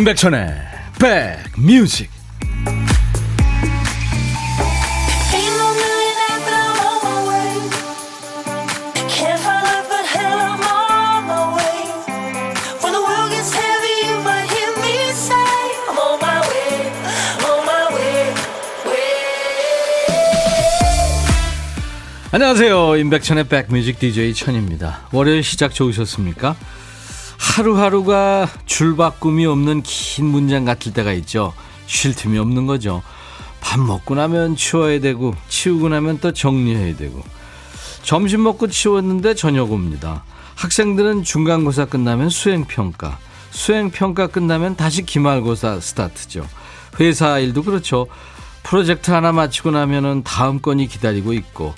임백천의 백뮤직. 안녕하세요. 임백천의 백뮤직 DJ 천입니다. 월요일 시작 좋으셨습니까? 하루하루가 줄바꿈이 없는 긴 문장 같을 때가 있죠. 쉴 틈이 없는 거죠. 밥 먹고 나면 치워야 되고, 치우고 나면 또 정리해야 되고. 점심 먹고 치웠는데 저녁 옵니다. 학생들은 중간고사 끝나면 수행평가, 수행평가 끝나면 다시 기말고사 스타트죠. 회사 일도 그렇죠. 프로젝트 하나 마치고 나면은 다음 건이 기다리고 있고,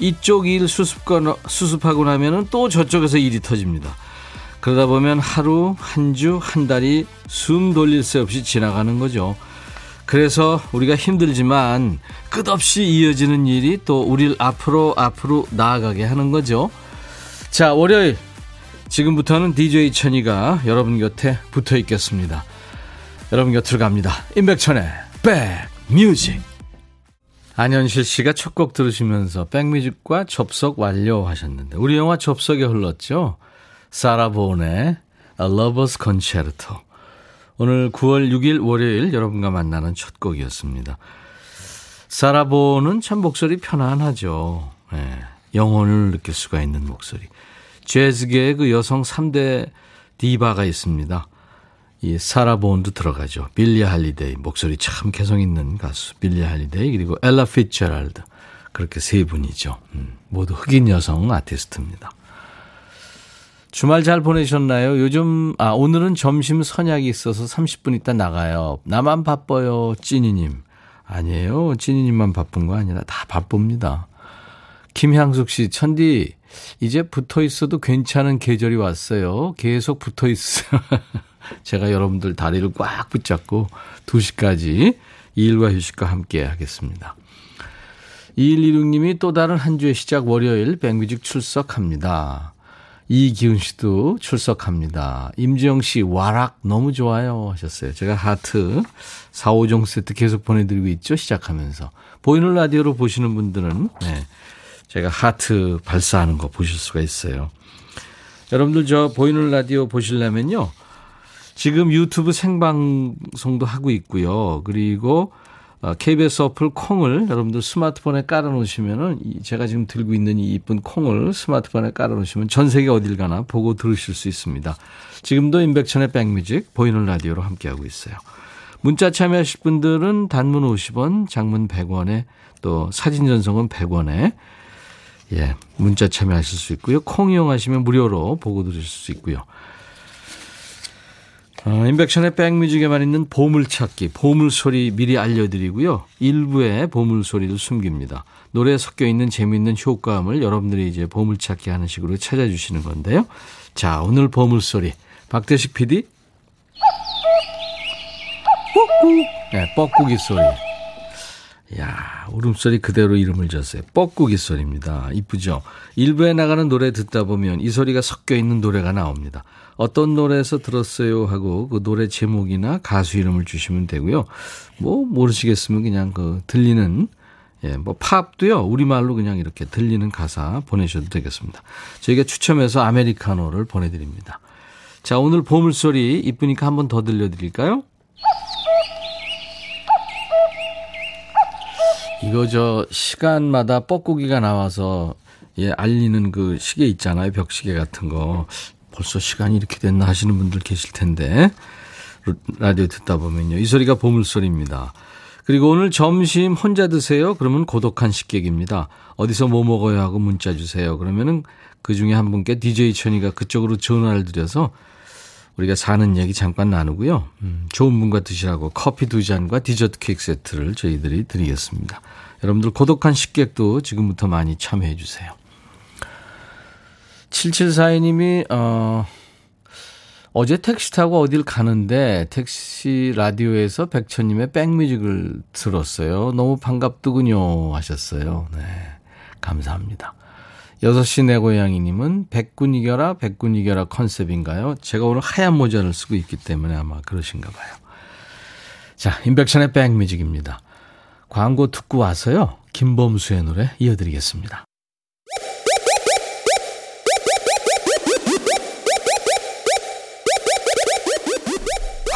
이쪽 일 수습 건, 수습하고 나면은 또 저쪽에서 일이 터집니다. 그러다 보면 하루, 한 주, 한 달이 숨 돌릴 새 없이 지나가는 거죠. 그래서 우리가 힘들지만 끝없이 이어지는 일이 또 우리를 앞으로 앞으로 나아가게 하는 거죠. 자, 월요일. 지금부터는 DJ 천이가 여러분 곁에 붙어 있겠습니다. 여러분 곁으로 갑니다. 임백천의 백뮤직. 안현실 씨가 첫 곡 들으시면서 백뮤직과 접속 완료하셨는데 우리 영화 접속에 흘렀죠. 사라 본의 A Lover's Concerto. 오늘 9월 6일 월요일 여러분과 만나는 첫 곡이었습니다. 사라본은 참 목소리 편안하죠. 네, 영혼을 느낄 수가 있는 목소리. 재즈계의 그 여성 3대 디바가 있습니다. 이 사라본도 들어가죠. 빌리 할리데이 목소리 참 개성 있는 가수 빌리 할리데이 그리고 엘라 피츠제럴드 그렇게 세 분이죠. 음, 모두 흑인 여성 아티스트입니다. 주말 잘 보내셨나요? 요즘, 아, 오늘은 점심 선약이 있어서 30분 있다 나가요. 나만 바빠요, 찐이님. 아니에요. 찐이님만 바쁜 거 아니라 다 바쁩니다. 김향숙 씨, 천디, 이제 붙어 있어도 괜찮은 계절이 왔어요. 계속 붙어 있어요. 제가 여러분들 다리를 꽉 붙잡고 2시까지 일과 휴식과 함께 하겠습니다. 2126님이 또 다른 한 주의 시작 월요일 백뮤직 출석합니다. 이기훈 씨도 출석합니다. 임지영 씨, 와락 너무 좋아요 하셨어요. 제가 하트 4, 5종 세트 계속 보내드리고 있죠. 시작하면서. 보이는 라디오로 보시는 분들은, 네, 제가 하트 발사하는 거 보실 수가 있어요. 여러분들 저 보이는 라디오 보시려면요. 지금 유튜브 생방송도 하고 있고요. 그리고 KBS 어, 어플 콩을 여러분들 스마트폰에 깔아놓으시면은 제가 지금 들고 있는 이 이쁜 콩을 스마트폰에 깔아놓으시면 전 세계 어딜 가나 보고 들으실 수 있습니다. 지금도 인백천의 백뮤직 보이는 라디오로 함께하고 있어요. 문자 참여하실 분들은 단문 50원, 장문 100원에 또 사진 전송은 100원에 예, 문자 참여하실 수 있고요. 콩 이용하시면 무료로 보고 들으실 수 있고요. 어, 인백션의 백뮤직에만 있는 보물찾기, 보물소리 미리 알려드리고요. 일부의 보물소리를 숨깁니다. 노래에 섞여 있는 재미있는 효과음을 여러분들이 이제 보물찾기 하는 식으로 찾아주시는 건데요. 자, 오늘 보물소리. 박대식 PD. 네, 뻐꾸기 소리. 야 울음소리 그대로 이름을 줬어요. 뻐꾸기 소리입니다. 이쁘죠? 일부에 나가는 노래 듣다 보면 이 소리가 섞여 있는 노래가 나옵니다. 어떤 노래에서 들었어요 하고 그 노래 제목이나 가수 이름을 주시면 되고요. 뭐 모르시겠으면 그냥 그 들리는 예, 뭐 팝도요. 우리말로 그냥 이렇게 들리는 가사 보내셔도 되겠습니다. 저희가 추첨해서 아메리카노를 보내 드립니다. 자, 오늘 보물소리 이쁘니까 한 번 더 들려 드릴까요? 이거 저 시간마다 뻐꾸기가 나와서 예, 알리는 그 시계 있잖아요. 벽시계 같은 거. 벌써 시간이 이렇게 됐나 하시는 분들 계실 텐데 라디오 듣다 보면요. 이 소리가 보물소리입니다. 그리고 오늘 점심 혼자 드세요? 그러면 고독한 식객입니다. 어디서 뭐 먹어요 하고 문자 주세요. 그러면은 그 중에 한 분께 DJ 천이가 그쪽으로 전화를 드려서 우리가 사는 얘기 잠깐 나누고요. 음, 좋은 분과 드시라고 커피 두 잔과 디저트 케이크 세트를 저희들이 드리겠습니다. 여러분들 고독한 식객도 지금부터 많이 참여해 주세요. 7742님이, 어, 어제 택시 타고 어딜 가는데 택시 라디오에서 백천님의 백뮤직을 들었어요. 너무 반갑더군요. 하셨어요. 네. 감사합니다. 6시 내 고양이님은 백군 이겨라, 백군 이겨라 컨셉인가요? 제가 오늘 하얀 모자를 쓰고 있기 때문에 아마 그러신가 봐요. 자, 인백션의 백뮤직입니다. 광고 듣고 와서요. 김범수의 노래 이어드리겠습니다.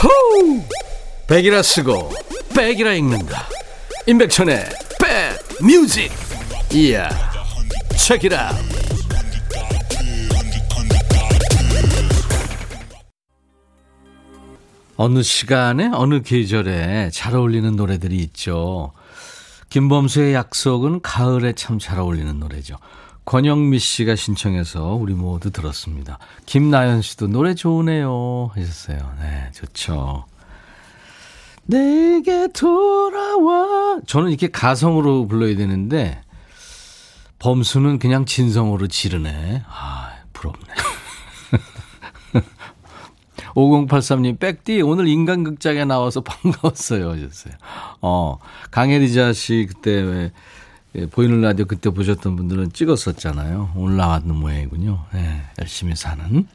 호우! 백이라 쓰고 백이라 읽는다. 임백천의 백 뮤직. 이야. 체키라. 어느 시간에 어느 계절에 잘 어울리는 노래들이 있죠. 김범수의 약속은 가을에 참 잘 어울리는 노래죠. 권영미 씨가 신청해서 우리 모두 들었습니다. 김나연 씨도 노래 좋으네요 하셨어요. 네, 좋죠. 내게 돌아와. 저는 이렇게 가성으로 불러야 되는데 범수는 그냥 진성으로 지르네. 아, 부럽네. 5083님, 백디, 오늘 인간극장에 나와서 반가웠어요. 하셨어요. 어, 강혜리자 씨 그때 왜, 예, 보이는 라디오 그때 보셨던 분들은 찍었었잖아요. 올라왔는 모양이군요. 네, 열심히 사는.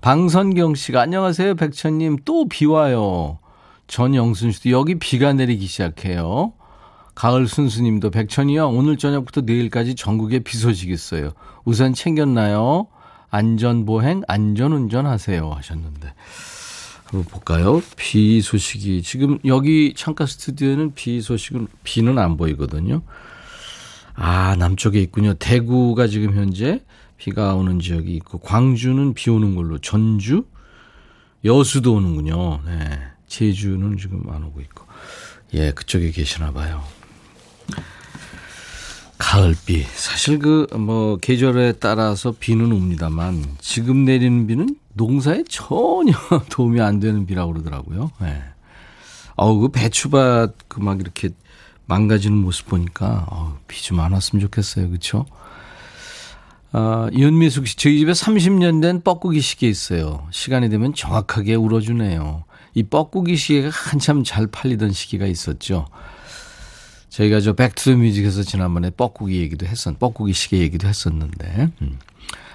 방선경 씨가 안녕하세요. 백천님, 또 비 와요. 전영순 씨도 여기 비가 내리기 시작해요. 가을 순수님도 백천이요. 오늘 저녁부터 내일까지 전국에 비 소식 있어요. 우산 챙겼나요? 안전보행, 안전운전 하세요. 하셨는데. 한번 볼까요? 비 소식이. 지금 여기 창가 스튜디오에는 비 소식은, 비는 안 보이거든요. 아, 남쪽에 있군요. 대구가 지금 현재 비가 오는 지역이 있고, 광주는 비 오는 걸로, 전주, 여수도 오는군요. 네. 제주는 지금 안 오고 있고. 예, 그쪽에 계시나 봐요. 가을비. 사실 그, 뭐, 계절에 따라서 비는 옵니다만, 지금 내리는 비는 농사에 전혀 도움이 안 되는 비라고 그러더라고요. 예. 네. 어우, 그 배추밭 그 막 이렇게 망가지는 모습 보니까, 어우, 비좀 안 왔으면 좋겠어요. 그쵸? 아, 윤미숙 씨, 저희 집에 30년 된 뻐꾸기 시계 있어요. 시간이 되면 정확하게 울어주네요. 이 뻐꾸기 시계가 한참 잘 팔리던 시기가 있었죠. 저희가 저 백투뮤직에서 지난번에 뻐꾸기 얘기도 했었, 뻐꾸기 시계 얘기도 했었는데, 음.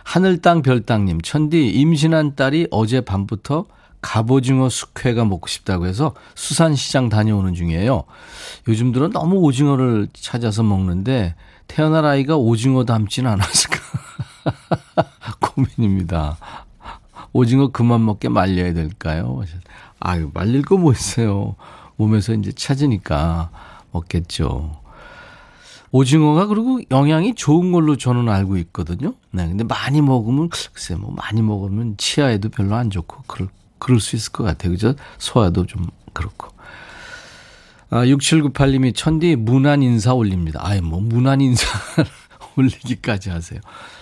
하늘 땅 별땅님, 천디 임신한 딸이 어제 밤부터 갑오징어 숙회가 먹고 싶다고 해서 수산시장 다녀오는 중이에요. 요즘 들은 너무 오징어를 찾아서 먹는데 태어날 아이가 오징어 닮지는 않았을까 고민입니다. 오징어 그만 먹게 말려야 될까요? 아유 말릴 거 뭐 있어요. 몸에서 이제 찾으니까. 먹겠죠. 오징어가 그리고 영양이 좋은 걸로 저는 알고 있거든요. 네. 근데 많이 먹으면, 글쎄, 뭐, 많이 먹으면 치아에도 별로 안 좋고, 그럴, 그럴 수 있을 것 같아요. 그죠? 소화도 좀 그렇고. 아, 6798님이 천디 문안 인사 올립니다. 아예 뭐, 문안 인사 올리기까지 하세요.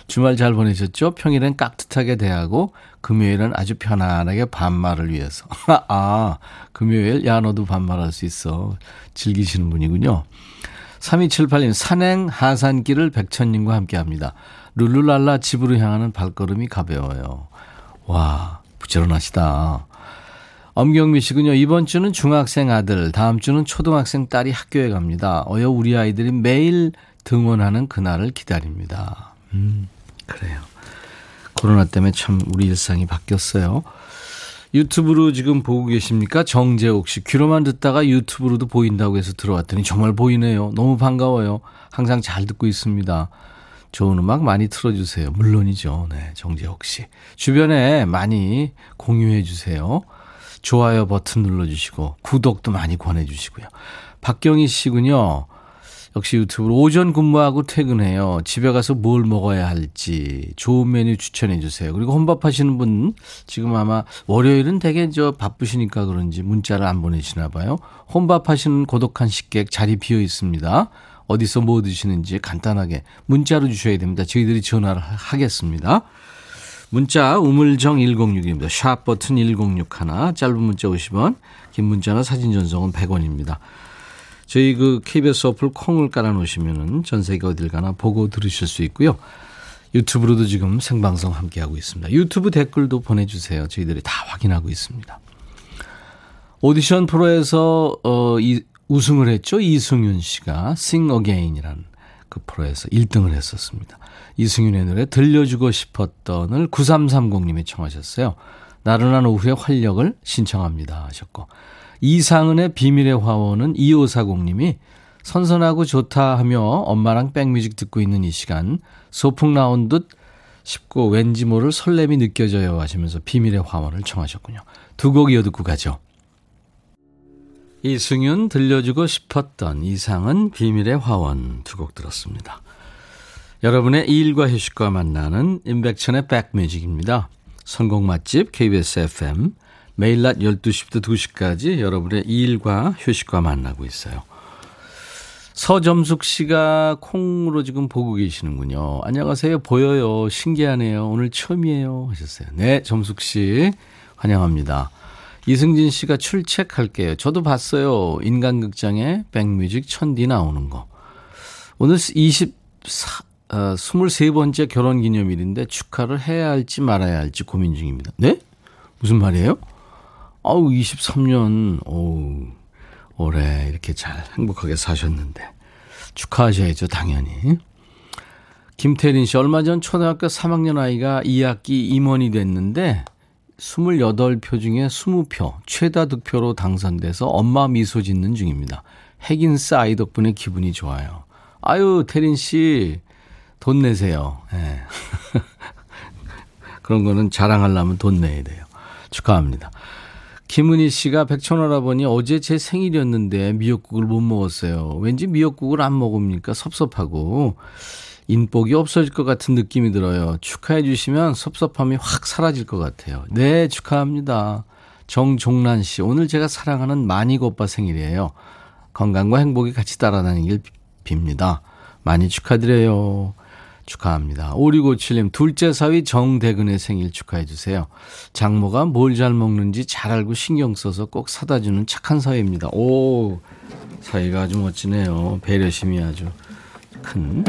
주말 잘 보내셨죠? 평일엔 깍듯하게 대하고, 금요일은 아주 편안하게 반말을 위해서. 아, 금요일, 야, 너도 반말할 수 있어. 즐기시는 분이군요. 3278님, 산행 하산길을 백천님과 함께 합니다. 룰루랄라 집으로 향하는 발걸음이 가벼워요. 와, 부지런하시다. 엄경미 씨군요. 이번 주는 중학생 아들, 다음 주는 초등학생 딸이 학교에 갑니다. 어여 우리 아이들이 매일 등원하는 그날을 기다립니다. 음, 그래요. 코로나 때문에 참 우리 일상이 바뀌었어요. 유튜브로 지금 보고 계십니까? 정재옥 씨. 귀로만 듣다가 유튜브로도 보인다고 해서 들어왔더니 정말 보이네요. 너무 반가워요. 항상 잘 듣고 있습니다. 좋은 음악 많이 틀어주세요. 물론이죠. 네, 정재옥 씨. 주변에 많이 공유해 주세요. 좋아요 버튼 눌러주시고, 구독도 많이 권해주시고요. 박경희 씨군요. 역시 유튜브로 오전 근무하고 퇴근해요. 집에 가서 뭘 먹어야 할지 좋은 메뉴 추천해 주세요. 그리고 혼밥 하시는 분 지금 아마 월요일은 되게 저 바쁘시니까 그런지 문자를 안 보내시나 봐요. 혼밥 하시는 고독한 식객 자리 비어 있습니다. 어디서 뭐 드시는지 간단하게 문자로 주셔야 됩니다. 저희들이 전화를 하겠습니다. 문자 우물정 106입니다. 샵 버튼 1061 짧은 문자 50원 긴 문자나 사진 전송은 100원입니다. 저희 그 KBS 어플 콩을 깔아놓으시면은 전 세계 어딜 가나 보고 들으실 수 있고요. 유튜브로도 지금 생방송 함께하고 있습니다. 유튜브 댓글도 보내주세요. 저희들이 다 확인하고 있습니다. 오디션 프로에서 어, 이, 우승을 했죠. 이승윤 씨가 Sing Again이라는 그 프로에서 1등을 했었습니다. 이승윤의 노래 들려주고 싶었던을 9330님이 청하셨어요. 나른한 오후의 활력을 신청합니다 하셨고 이상은의 비밀의 화원은 2540님이 선선하고 좋다 하며 엄마랑 백뮤직 듣고 있는 이 시간 소풍 나온 듯 싶고 왠지 모를 설렘이 느껴져요 하시면서 비밀의 화원을 청하셨군요. 두 곡 이어 듣고 가죠. 이승윤 들려주고 싶었던 이상은 비밀의 화원 두 곡 들었습니다. 여러분의 일과 휴식과 만나는 임백천의 백뮤직입니다. 선곡 맛집 KBS FM 매일 낮 12시부터 2시까지 여러분의 일과 휴식과 만나고 있어요. 서점숙 씨가 콩으로 지금 보고 계시는군요. 안녕하세요. 보여요. 신기하네요. 오늘 처음이에요. 하셨어요. 네, 점숙 씨. 환영합니다. 이승진 씨가 출첵할게요. 저도 봤어요. 인간극장에 백뮤직 천디 나오는 거. 오늘 24, 어, 23번째 결혼 기념일인데 축하를 해야 할지 말아야 할지 고민 중입니다. 네? 무슨 말이에요? 아우, 23년, 오 올해 이렇게 잘 행복하게 사셨는데. 축하하셔야죠, 당연히. 김태린 씨, 얼마 전 초등학교 3학년 아이가 2학기 임원이 됐는데, 28표 중에 20표, 최다 득표로 당선돼서 엄마 미소 짓는 중입니다. 핵인스 아이 덕분에 기분이 좋아요. 아유, 태린 씨, 돈 내세요. 네. 그런 거는 자랑하려면 돈 내야 돼요. 축하합니다. 김은희 씨가 백천할아버니 어제 제 생일이었는데 미역국을 못 먹었어요. 왠지 미역국을 안 먹으니까 섭섭하고 인복이 없어질 것 같은 느낌이 들어요. 축하해 주시면 섭섭함이 확 사라질 것 같아요. 네, 축하합니다. 정종란 씨, 오늘 제가 사랑하는 마니고 오빠 생일이에요. 건강과 행복이 같이 따라다니길 빕니다. 많이 축하드려요. 축하합니다. 5657님, 둘째 사위 정대근의 생일 축하해주세요. 장모가 뭘 잘 먹는지 잘 알고 신경 써서 꼭 사다 주는 착한 사위입니다. 오, 사위가 아주 멋지네요. 배려심이 아주 큰.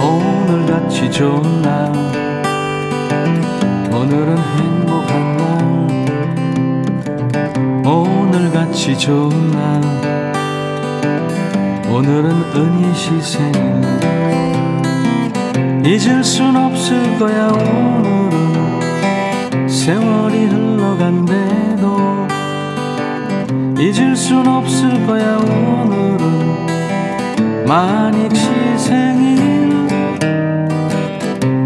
오늘 같이 좋은 날, 오늘은 행복한 날, 오늘 같이 좋은 날, 오늘은 은희 시 생일 잊을 순 없을 거야 오늘은. 세월이 흘러간대도 잊을 순 없을 거야 오늘은. 만익 시 생일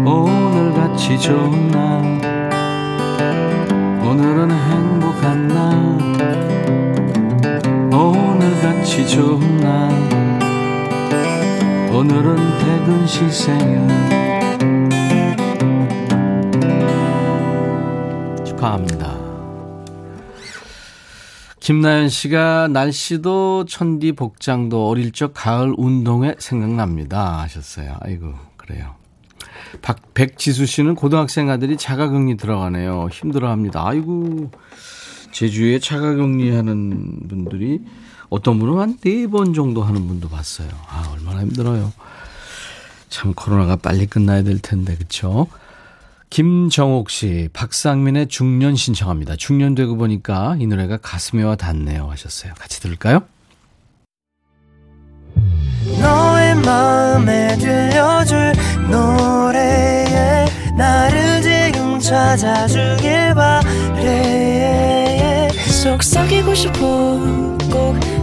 오늘같이 좋은 날. 오늘은 행복한 날. 오늘같이 좋은 날 오늘은 퇴근 시생일 축하합니다. 김나연 씨가 날씨도 천디 복장도 어릴 적 가을 운동회 생각납니다 하셨어요. 아이고 그래요. 박 백지수 씨는 고등학생 아들이 자가격리 들어가네요. 힘들어합니다. 아이고 제주에 자가격리하는 분들이 어떤 분은 한 네 번 정도 하는 분도 봤어요. 아, 얼마나 힘들어요. 참 코로나가 빨리 끝나야 될 텐데, 그쵸? 김정옥 씨, 박상민의 중년 신청합니다. 중년 되고 보니까 이 노래가 가슴에 와 닿네요 하셨어요. 같이 들을까요? 너의 마음에 들려줄 노래에 나를 지금 찾아주길 바래 속삭이고 싶어 꼭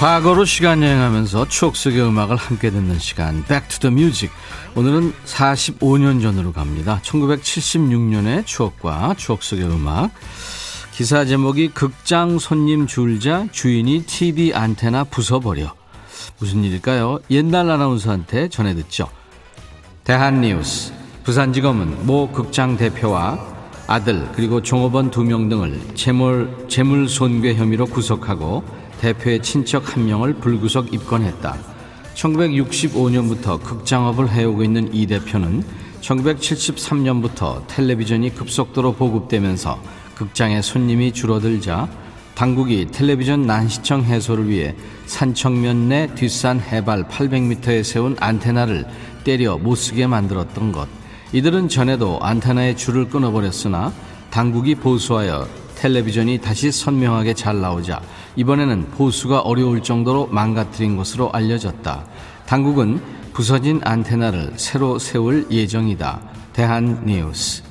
과거로 시간 여행하면서 추억 속의 음악을 함께 듣는 시간. Back to the Music. 오늘은 45년 전으로 갑니다. 1976년의 추억과 추억 속의 음악. 기사 제목이 극장 손님 줄자 주인이 TV 안테나 부숴버려. 무슨 일일까요? 옛날 아나운서한테 전해 듣죠. 대한뉴스. 부산지검은 모 극장 대표와 아들 그리고 종업원 두 명 등을 재물, 재물 손괴 혐의로 구속하고 대표의 친척 한 명을 불구속 입건했다. 1965년부터 극장업을 해오고 있는 이 대표는 1973년부터 텔레비전이 급속도로 보급되면서 극장의 손님이 줄어들자 당국이 텔레비전 난시청 해소를 위해 산청면 내 뒷산 해발 800m에 세운 안테나를 때려 못쓰게 만들었던 것. 이들은 전에도 안테나의 줄을 끊어버렸으나 당국이 보수하여 텔레비전이 다시 선명하게 잘 나오자 이번에는 보수가 어려울 정도로 망가뜨린 것으로 알려졌다. 당국은 부서진 안테나를 새로 세울 예정이다. 대한뉴스.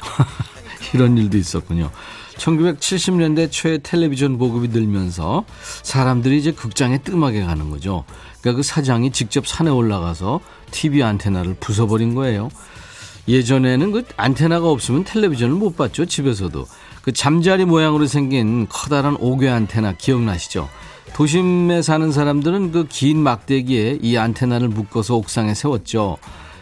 이런 일도 있었군요. 1970년대 초에 텔레비전 보급이 늘면서 사람들이 이제 극장에 뜸하게 가는 거죠. 그러니까 그 사장이 직접 산에 올라가서 TV 안테나를 부숴버린 거예요. 예전에는 그 안테나가 없으면 텔레비전을 못 봤죠. 집에서도. 그 잠자리 모양으로 생긴 커다란 오개 안테나 기억나시죠? 도심에 사는 사람들은 그 긴 막대기에 이 안테나를 묶어서 옥상에 세웠죠.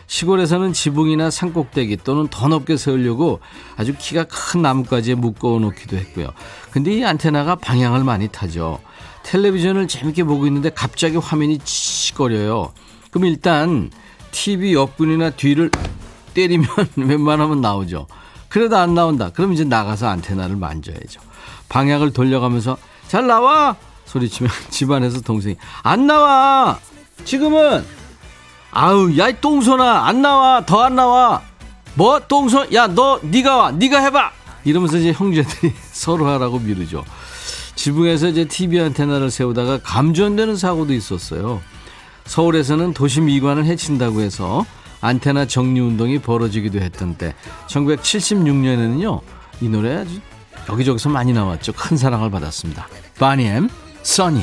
시골에서는 지붕이나 산꼭대기 또는 더 높게 세우려고 아주 키가 큰 나무까지 묶어 놓기도 했고요. 근데 이 안테나가 방향을 많이 타죠. 텔레비전을 재밌게 보고 있는데 갑자기 화면이 치거려요. 그럼 일단 TV 옆근이나 뒤를 때리면 웬만하면 나오죠. 그래도 안 나온다. 그럼 이제 나가서 안테나를 만져야죠. 방향을 돌려가면서 잘 나와 소리치면 집안에서 동생이 안 나와. 지금은 아우 야 이 똥손아 안 나와 더 안 나와. 뭐 똥손 야 너 네가 와 네가 해봐 이러면서 이제 형제들이 서로 하라고 미루죠. 지붕에서 이제 TV 안테나를 세우다가 감전되는 사고도 있었어요. 서울에서는 도시 미관을 해친다고 해서 안테나 정리 운동이 벌어지기도 했던 때 1976년에는요 이 노래 아주 여기저기서 많이 나왔죠. 큰 사랑을 받았습니다. 바니엠 써니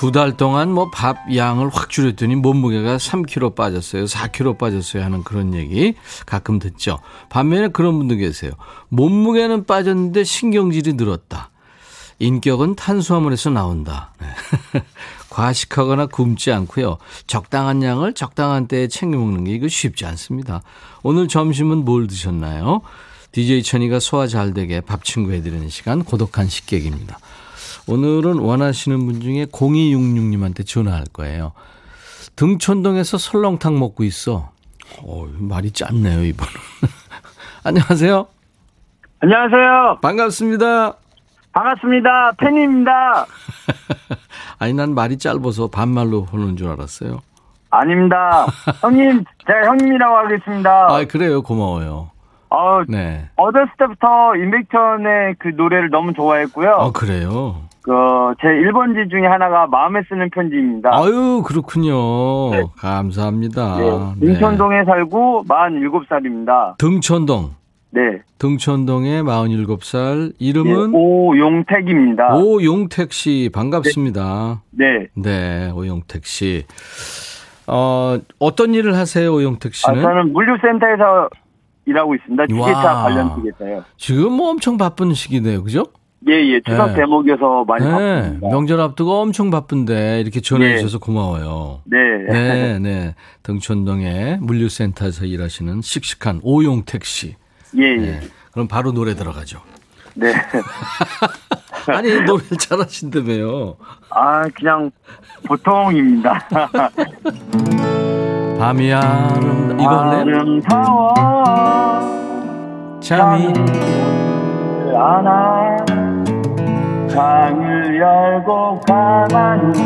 두 달 동안 뭐 밥 양을 확 줄였더니 몸무게가 3kg 빠졌어요. 4kg 빠졌어요. 하는 그런 얘기 가끔 듣죠. 반면에 그런 분도 계세요. 몸무게는 빠졌는데 신경질이 늘었다. 인격은 탄수화물에서 나온다. 네. 과식하거나 굶지 않고요. 적당한 양을 적당한 때에 챙겨 먹는 게 이거 쉽지 않습니다. 오늘 점심은 뭘 드셨나요? DJ 천이가 소화 잘 되게 밥 친구 해드리는 시간 고독한 식객입니다. 오늘은 원하시는 분 중에 0266님한테 전화할 거예요. 등촌동에서 설렁탕 먹고 있어. 어, 말이 짧네요, 이번은. 안녕하세요. 안녕하세요. 반갑습니다. 반갑습니다. 팬입니다. 아니, 난 말이 짧아서 반말로 보는 줄 알았어요. 아닙니다. 형님, 제가 형님이라고 하겠습니다. 아, 그래요. 고마워요. 어, 네. 어렸을 때부터 임백천의 그 노래를 너무 좋아했고요. 아, 그래요? 그, 제 1번지 중에 하나가 마음에 쓰는 편지입니다. 아유, 그렇군요. 네. 감사합니다. 네. 등촌동에 네. 살고 47살입니다. 등촌동? 네. 등촌동에 47살, 이름은? 네, 오용택입니다. 오용택 씨, 반갑습니다. 네. 네, 오용택 씨. 어, 어떤 일을 하세요, 오용택 씨는? 아, 저는 물류센터에서 일하고 있습니다. 기계차 관련 기계차요. 지금 뭐 엄청 바쁜 시기네요, 그죠? 예, 예. 추석 네. 대목이어서 많이 네. 바쁩니다. 명절 앞두고 엄청 바쁜데 이렇게 전해 주셔서 네. 고마워요. 네. 네, 네. 등촌동의 물류센터에서 일하시는 씩씩한 오용택 씨. 예, 예. 네. 그럼 바로 노래 들어가죠. 네. 아니, 노래를 잘하신다며요. 아, 그냥 보통입니다. 밤이 아름 이거? 아름다워 잠이 안아 창을 열고 가만히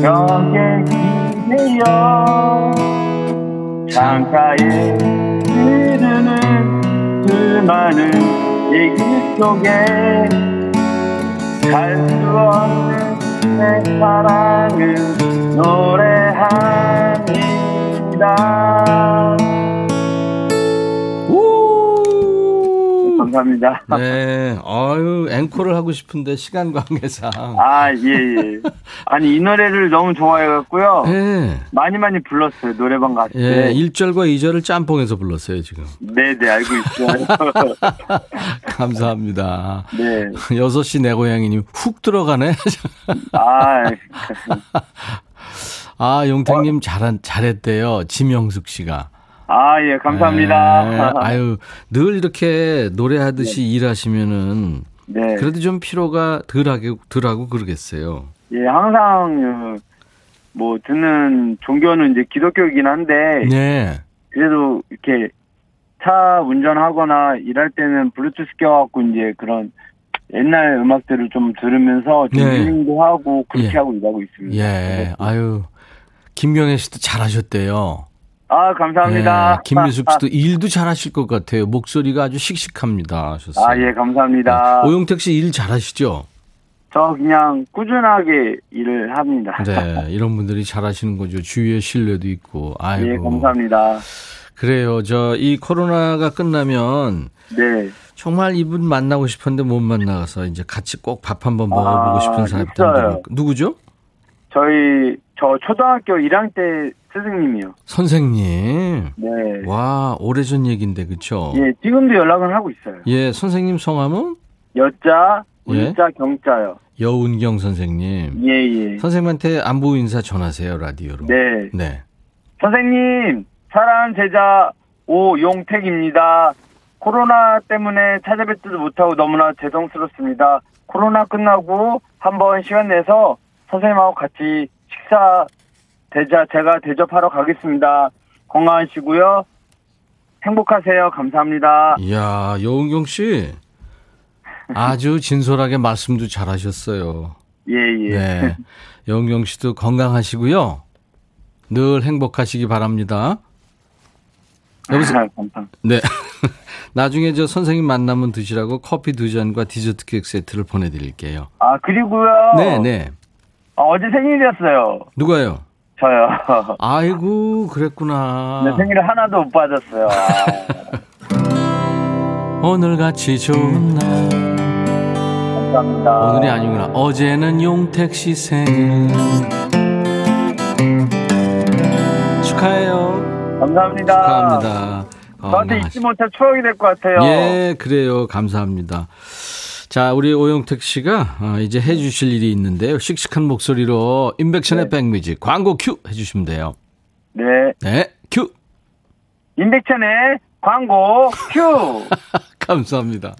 벽에 기대어 창가에 흐르는 수많은 얘기 속에 갈 수 없는 내 사랑을 노래 감사합니다. 네, 아유 앵콜을 하고 싶은데 시간 관계상. 아, 예, 예. 아니, 이 노래를 너무 좋아해갖고요. 네. 많이 많이 불렀어요, 노래방 갔을 예, 때. 1절과 2절을 짬뽕해서 불렀어요, 지금. 네네, 알고 있어요. 감사합니다. 네. 6시 내 고양이님 훅 들어가네. 아, 아, 용택님 잘, 잘했대요. 지명숙 씨가. 아, 예, 감사합니다. 네, 아유, 늘 이렇게 노래하듯이 일하시면은 네. 그래도 좀 피로가 덜하게, 덜하고 그러겠어요. 예, 항상, 어, 뭐, 듣는 종교는 이제 기독교이긴 한데, 네. 그래도 이렇게 차 운전하거나 일할 때는 블루투스 껴갖고 이제 그런 옛날 음악들을 좀 들으면서 좀 네. 힐링도 하고 그렇게 예. 하고 일하고 있습니다. 예. 아유, 김경애 씨도 잘하셨대요. 아, 감사합니다. 예, 김미숙 씨도 일도 잘하실 것 같아요. 목소리가 아주 씩씩합니다. 하셨어요. 아, 예, 감사합니다. 네. 오용택 씨 일 잘하시죠? 저 그냥 꾸준하게 일을 합니다. 네, 이런 분들이 잘하시는 거죠. 주위에 신뢰도 있고. 아이고. 예, 감사합니다. 그래요. 저 이 코로나가 끝나면 네. 정말 이분 만나고 싶은데 못 만나서 이제 같이 꼭 밥 한번 먹어보고 아, 싶은 사람이 있어요. 있다는 누구죠? 저희 저 초등학교 1학년 때 스승님이요. 선생님. 네. 와, 오래전 얘기인데 그쵸? 예, 지금도 연락은 하고 있어요. 예, 선생님 성함은 여자, 예? 울자, 경자요. 여운경 선생님. 예, 예. 선생님한테 안부 인사 전하세요, 라디오로. 네. 네. 선생님, 사랑하는 제자 오용택입니다. 코로나 때문에 찾아뵙지도 못하고 너무나 죄송스럽습니다. 코로나 끝나고 한번 시간 내서 선생님하고 같이 식사 대자 제가 대접하러 가겠습니다. 건강하시고요. 행복하세요. 감사합니다. 이야, 여운경 씨. 아주 진솔하게 말씀도 잘하셨어요. 예, 예. 네. 여운경 씨도 건강하시고요. 늘 행복하시기 바랍니다. 여보세요? 아, 감사합니다. 네. 나중에 저 선생님 만나면 드시라고 커피 두 잔과 디저트 케이크 세트를 보내드릴게요. 아, 그리고요. 네, 네. 아, 어제 생일이었어요. 누가요? 저요. 아이고, 그랬구나. 내 생일을 하나도 못 받았어요. 아, 오늘 같이 좋은 날. 감사합니다. 오늘이 아니구나. 어제는 용택 씨 생일. 축하해요. 감사합니다. 축하합니다. 저한테 건강하시- 잊지 못할 추억이 될 것 같아요. 예, 그래요. 감사합니다. 자, 우리 오영택 씨가 어, 이제 해 주실 일이 있는데요. 씩씩한 목소리로 임백천의 백뮤직 광고 큐 해주시면 돼요. 네. 네, 큐. 임백천의 광고 큐. 감사합니다.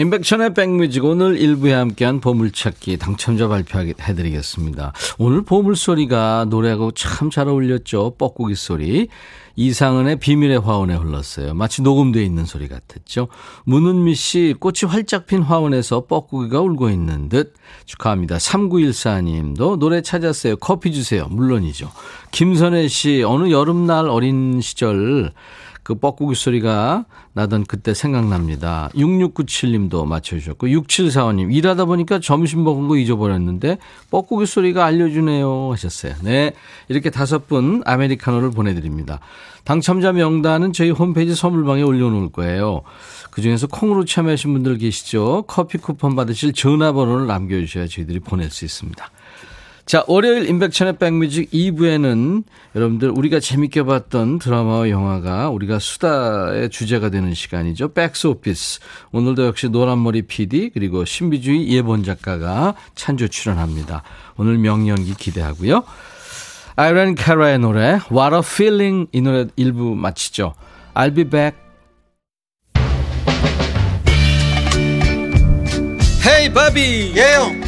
임백천의 백뮤직 오늘 일부에 함께한 보물찾기 당첨자 발표해드리겠습니다. 오늘 보물소리가 노래하고 참 잘 어울렸죠. 뻐꾸기 소리. 이상은의 비밀의 화원에 흘렀어요. 마치 녹음되어 있는 소리 같았죠. 문은미 씨 꽃이 활짝 핀 화원에서 뻐꾸기가 울고 있는 듯 축하합니다. 3914님도 노래 찾았어요. 커피 주세요. 물론이죠. 김선혜 씨 어느 여름날 어린 시절 그 뻐꾸기 소리가 나던 그때 생각납니다. 6697님도 맞춰주셨고 6745님 일하다 보니까 점심 먹은 거 잊어버렸는데 뻐꾸기 소리가 알려주네요 하셨어요. 네 이렇게 다섯 분 아메리카노를 보내드립니다. 당첨자 명단은 저희 홈페이지 선물방에 올려놓을 거예요. 그중에서 콩으로 참여하신 분들 계시죠. 커피 쿠폰 받으실 전화번호를 남겨주셔야 저희들이 보낼 수 있습니다. 자, 월요일 임백천의 백뮤직 2부에는 여러분들 우리가 재밌게 봤던 드라마와 영화가 우리가 수다의 주제가 되는 시간이죠. 백스 오피스. 오늘도 역시 노란머리 PD 그리고 신비주의 예본 작가가 찬조 출연합니다. 오늘 명연기 기대하고요. 아이런 캐라의 노래 What a Feeling 이 노래 일부 마치죠. I'll be back. 헤이 바비 예영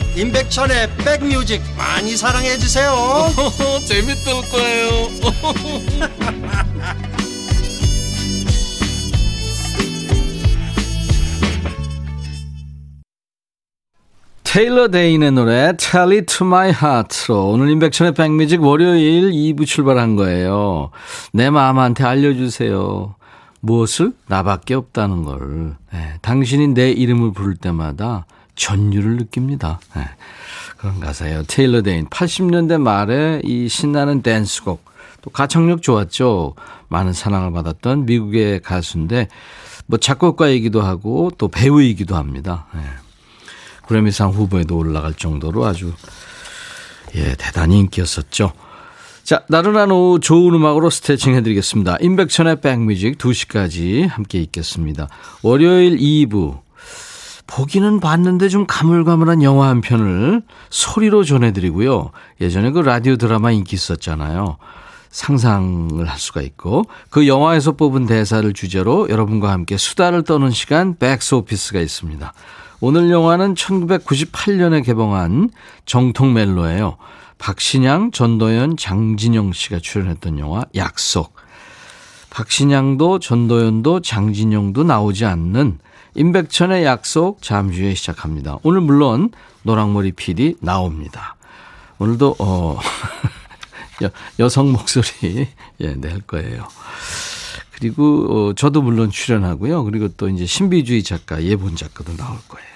임백천의 백뮤직 많이 사랑해 주세요 재밌을 거예요 테일러 데인의 노래 Tell It To My Heart로 오늘 인백천의 백뮤직 월요일 2부 출발한 거예요. 내 마음한테 알려주세요. 무엇을? 나밖에 없다는 걸. 네, 당신이 내 이름을 부를 때마다 전율을 느낍니다. 네, 그런 가사예요. 테일러 데인 80년대 말에 이 신나는 댄스곡 또 가창력 좋았죠. 많은 사랑을 받았던 미국의 가수인데 뭐 작곡가이기도 하고 또 배우이기도 합니다. 네. 그래미상 후보에도 올라갈 정도로 아주 예 대단히 인기였었죠. 자 나른한 오후 좋은 음악으로 스트레칭 해드리겠습니다. 임백천의 백뮤직 2시까지 함께 있겠습니다. 월요일 2부 보기는 봤는데 좀 가물가물한 영화 한 편을 소리로 전해드리고요. 예전에 그 라디오 드라마 인기 있었잖아요. 상상을 할 수가 있고 그 영화에서 뽑은 대사를 주제로 여러분과 함께 수다를 떠는 시간 백스 오피스가 있습니다. 오늘 영화는 1998년에 개봉한 정통 멜로예요. 박신양, 전도연, 장진영 씨가 출연했던 영화 약속. 박신양도 전도연도 장진영도 나오지 않는 임백천의 약속 잠시 후에 시작합니다. 오늘 물론 노랑머리 PD 나옵니다. 오늘도 어 여, 성 목소리 예, 낼 거예요. 그리고 어, 저도 물론 출연하고요. 그리고 또 이제 신비주의 작가 예본 작가도 나올 거예요.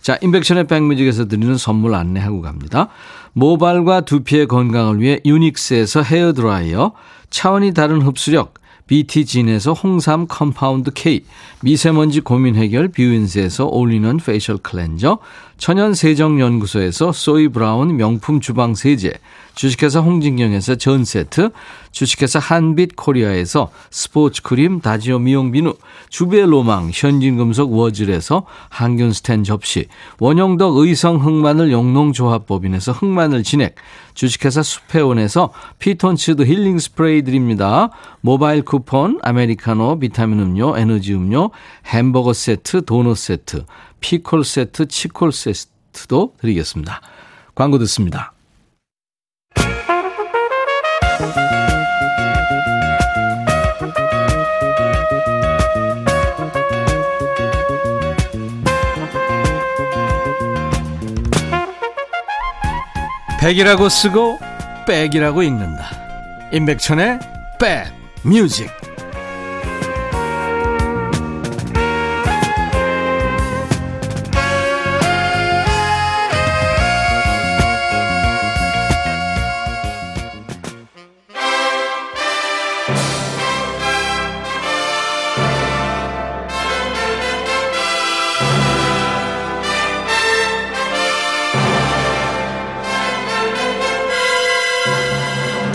자, 임백천의 백뮤직에서 드리는 선물 안내하고 갑니다. 모발과 두피의 건강을 위해 유닉스에서 헤어드라이어, 차원이 다른 흡수력, 비티진에서 홍삼 compound K, 미세먼지 고민 해결 뷰인스에서 올리는 facial cleanser, 천연 세정연구소에서 소이 브라운 명품 주방 세제, 주식회사 홍진경에서 전 세트, 주식회사 한빛 코리아에서 스포츠 크림 다지오 미용 비누, 주베 로망 현진금속 워즐에서 항균 스텐 접시, 원형덕 의성 흑마늘 영농조합법인에서 흑마늘 진액, 주식회사 수페온에서 피톤치드 힐링 스프레이 드립니다. 모바일 쿠폰, 아메리카노, 비타민 음료, 에너지 음료, 햄버거 세트, 도넛 세트, 피콜 세트, 치콜 세트도 드리겠습니다. 광고 듣습니다. 백이라고 쓰고 백이라고 읽는다. 임백천의 백 뮤직.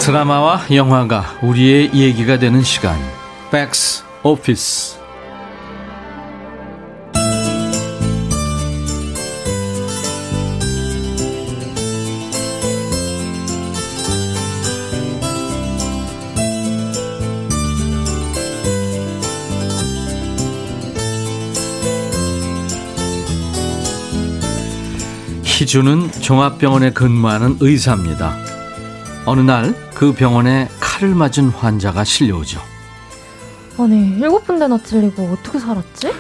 드라마와 영화가 우리의 얘기가 되는 시간. 백스 오피스. 희주는 종합병원에 근무하는 의사입니다. 어느 날 그 병원에 칼을 맞은 환자가 실려오죠. 아니 일곱 군데나 찔리고 어떻게 살았지?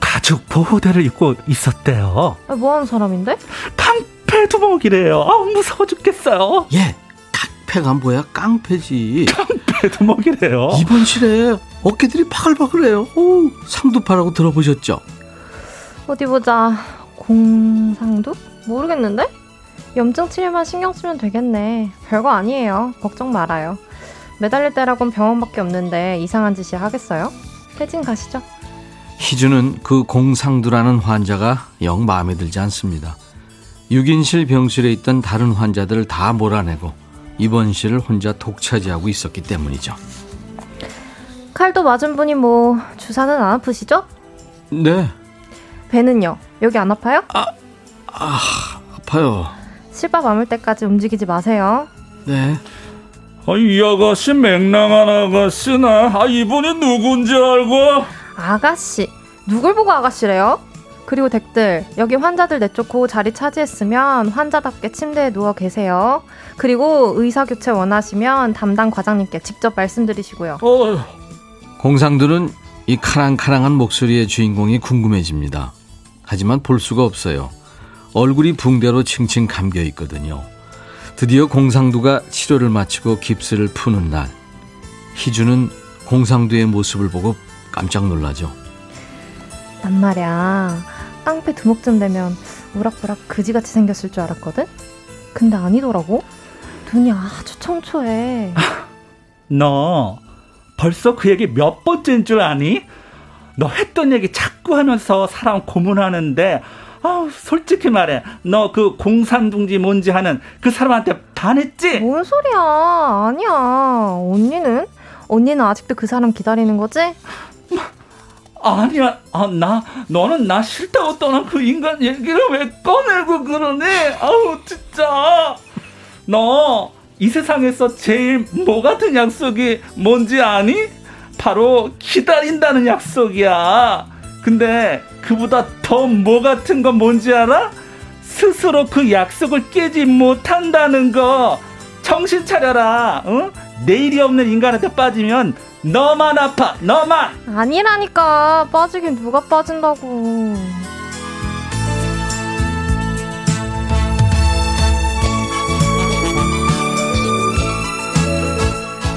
가죽 보호대를 입고 있었대요. 아, 뭐 하는 사람인데? 깡패 두목이래요. 아 무서워 죽겠어요. 예, 깡패가 뭐야? 깡패지. 깡패 두목이래요. 입원실에 어깨들이 바글바글해요. 오, 상두파라고 들어보셨죠? 어디 보자. 공상두? 모르겠는데? 염증 치료만 신경 쓰면 되겠네. 별거 아니에요. 걱정 말아요. 매달릴 때라곤 병원밖에 없는데 이상한 짓이 하겠어요? 퇴진 가시죠. 희주는 그 공상두라는 환자가 영 마음에 들지 않습니다. 6인실 병실에 있던 다른 환자들을 다 몰아내고 입원실을 혼자 독차지하고 있었기 때문이죠. 칼도 맞은 분이 뭐 주사는 안 아프시죠? 네. 배는요? 여기 안 아파요? 아, 아파요. 실밥 아물 때까지 움직이지 마세요. 네. 아, 이 아가씨 맹랑한 아가씨네. 아, 이분이 누군지 알고? 아가씨. 누굴 보고 아가씨래요? 그리고 댁들, 여기 환자들 내쫓고 자리 차지했으면 환자답게 침대에 누워 계세요. 그리고 의사 교체 원하시면 담당 과장님께 직접 말씀드리시고요. 어, 공상들은 이 카랑카랑한 목소리의 주인공이 궁금해집니다. 하지만 볼 수가 없어요. 얼굴이 붕대로 칭칭 감겨 있거든요. 드디어 공상두가 치료를 마치고 깁스를 푸는 날. 희주는 공상두의 모습을 보고 깜짝 놀라죠. 난 말이야. 깡패 두목쯤 되면 우락부락 그지같이 생겼을 줄 알았거든? 근데 아니더라고. 눈이 아주 청초해. 너 벌써 그 얘기 몇 번째인 줄 아니? 너 했던 얘기 자꾸 하면서 사람 고문하는데 아 솔직히 말해 너 그 공산둥지 뭔지 하는 그 사람한테 반했지? 뭔 소리야. 아니야. 언니는? 언니는 아직도 그 사람 기다리는 거지? 아니야 아, 나 너는 나 싫다고 떠난 그 인간 얘기를 왜 꺼내고 그러니? 아우 진짜 너 이 세상에서 제일 뭐 같은 약속이 뭔지 아니? 바로 기다린다는 약속이야. 근데 그보다 더 뭐 같은 건 뭔지 알아? 스스로 그 약속을 깨지 못한다는 거. 정신 차려라. 어? 내일이 없는 인간한테 빠지면 너만 아파. 너만. 아니라니까. 빠지긴 누가 빠진다고.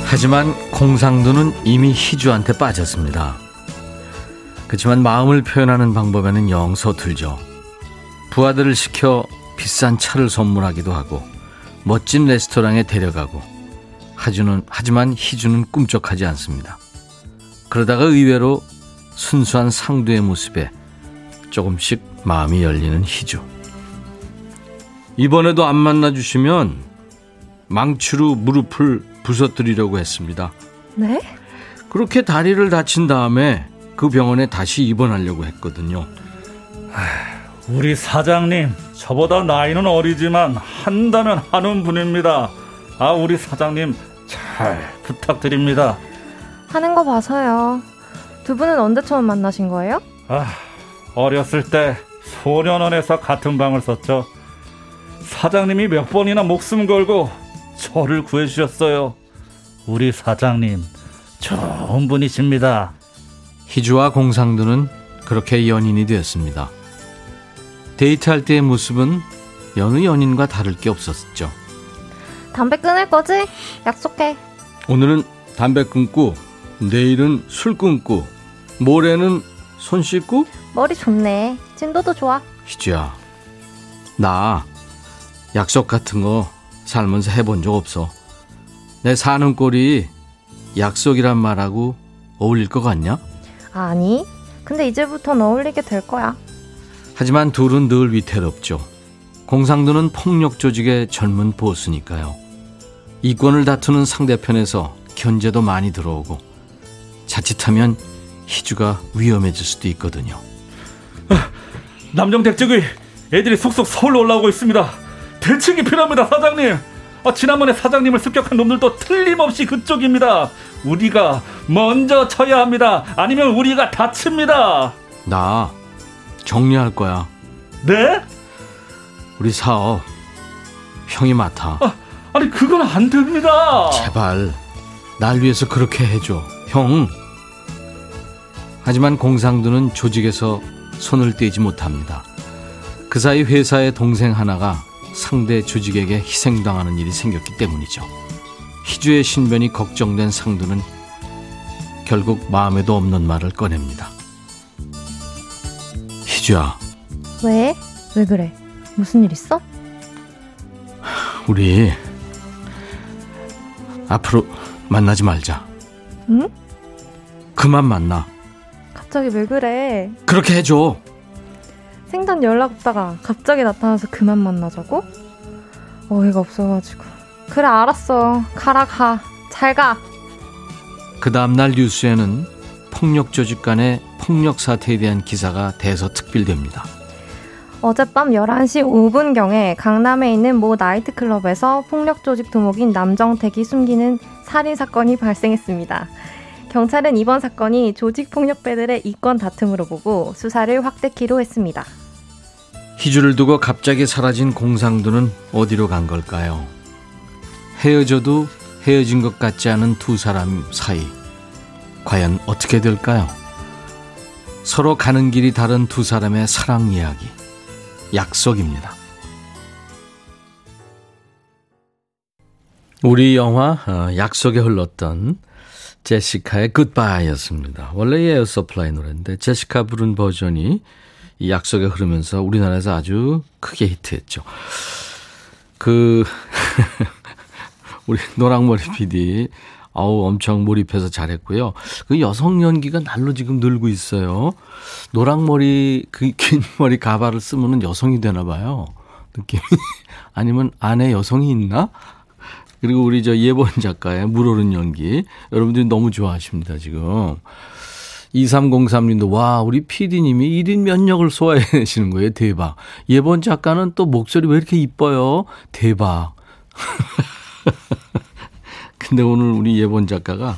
하지만 공상두는 이미 희주한테 빠졌습니다. 그렇지만 마음을 표현하는 방법에는 영 서툴죠. 부하들을 시켜 비싼 차를 선물하기도 하고 멋진 레스토랑에 데려가고 하주는 하지만 희주는 꿈쩍하지 않습니다. 그러다가 의외로 순수한 상두의 모습에 조금씩 마음이 열리는 희주. 이번에도 안 만나주시면 망치로 무릎을 부서뜨리려고 했습니다. 네? 그렇게 다리를 다친 다음에 그 병원에 다시 입원하려고 했거든요. 우리 사장님, 저보다 나이는 어리지만 한다면 하는 분입니다. 아, 우리 사장님 잘 부탁드립니다. 하는 거 봐서요. 두 분은 언제 처음 만나신 거예요? 아, 어렸을 때 소년원에서 같은 방을 썼죠. 사장님이 몇 번이나 목숨 걸고 저를 구해주셨어요. 우리 사장님, 좋은 분이십니다. 희주와 공상두는 그렇게 연인이 되었습니다. 데이트할 때의 모습은 여느 연인과 다를 게 없었죠. 담배 끊을 거지? 약속해. 오늘은 담배 끊고 내일은 술 끊고 모레는 손 씻고 머리 좋네. 진도도 좋아. 희주야 나 약속 같은 거 살면서 해본 적 없어 내 사는 꼴이 약속이란 말하고 어울릴 것 같냐? 아니. 근데 이제부턴 어울리게 될 거야. 하지만 둘은 늘 위태롭죠 공상도는 폭력 조직의 젊은 보스니까요 이권을 다투는 상대편에서 견제도 많이 들어오고 자칫하면 희주가 위험해질 수도 있거든요 남정 대책의 애들이 속속 서울로 올라오고 있습니다. 대책이 필요합니다, 사장님. 아, 지난번에 사장님을 습격한 놈들도 틀림없이 그쪽입니다. 우리가 먼저 쳐야 합니다. 아니면 우리가 다칩니다. 나 정리할 거야 네? 우리 사업 형이 맡아 아, 아니 그건 안 됩니다. 제발 날 위해서 그렇게 해줘 형 하지만 공상두는 조직에서 손을 떼지 못합니다 그 사이 회사의 동생 하나가 상대 조직에게 희생당하는 일이 생겼기 때문이죠 희주의 신변이 걱정된 상두는 결국 마음에도 없는 말을 꺼냅니다 희주야 왜? 왜 그래? 무슨 일 있어? 우리 앞으로 만나지 말자 응? 그만 만나 갑자기 왜 그래? 그렇게 해줘 생전 연락 없다가 갑자기 나타나서 그만 만나자고? 어이가 없어가지고. 그래, 알았어. 가라, 가. 잘 가. 그 다음날 뉴스에는 폭력 조직 간의 폭력 사태에 대한 기사가 대서특필됩니다. 어젯밤 11시 5분경에 강남에 있는 모 나이트클럽에서 폭력 조직 두목인 남정택이 숨기는 살인 사건이 발생했습니다. 경찰은 이번 사건이 조직 폭력배들의 이권 다툼으로 보고 수사를 확대키로 했습니다. 희주를 두고 갑자기 사라진 공상도는 어디로 간 걸까요? 헤어져도 헤어진 것 같지 않은 두 사람 사이. 과연 어떻게 될까요? 서로 가는 길이 다른 두 사람의 사랑 이야기. 약속입니다. 우리 영화 어, 약속에 흘렀던 제시카의 Goodbye였습니다. 원래 에어 서플라이 노래인데 제시카 부른 버전이 이 약속에 흐르면서 우리나라에서 아주 크게 히트했죠. 그 우리 노랑머리 PD 아우 엄청 몰입해서 잘했고요. 그 여성 연기가 날로 지금 늘고 있어요. 노랑머리 그 긴 머리 가발을 쓰면은 여성이 되나 봐요. 느낌이 아니면 안에 여성이 있나? 그리고 우리 저 예본 작가의 물오른 연기 여러분들이 너무 좋아하십니다 지금. 2303님도 와 우리 PD님이 1인 면역을 소화해내시는 거예요 대박. 예본 작가는 또 목소리 왜 이렇게 이뻐요 대박. 근데 오늘 우리 예본 작가가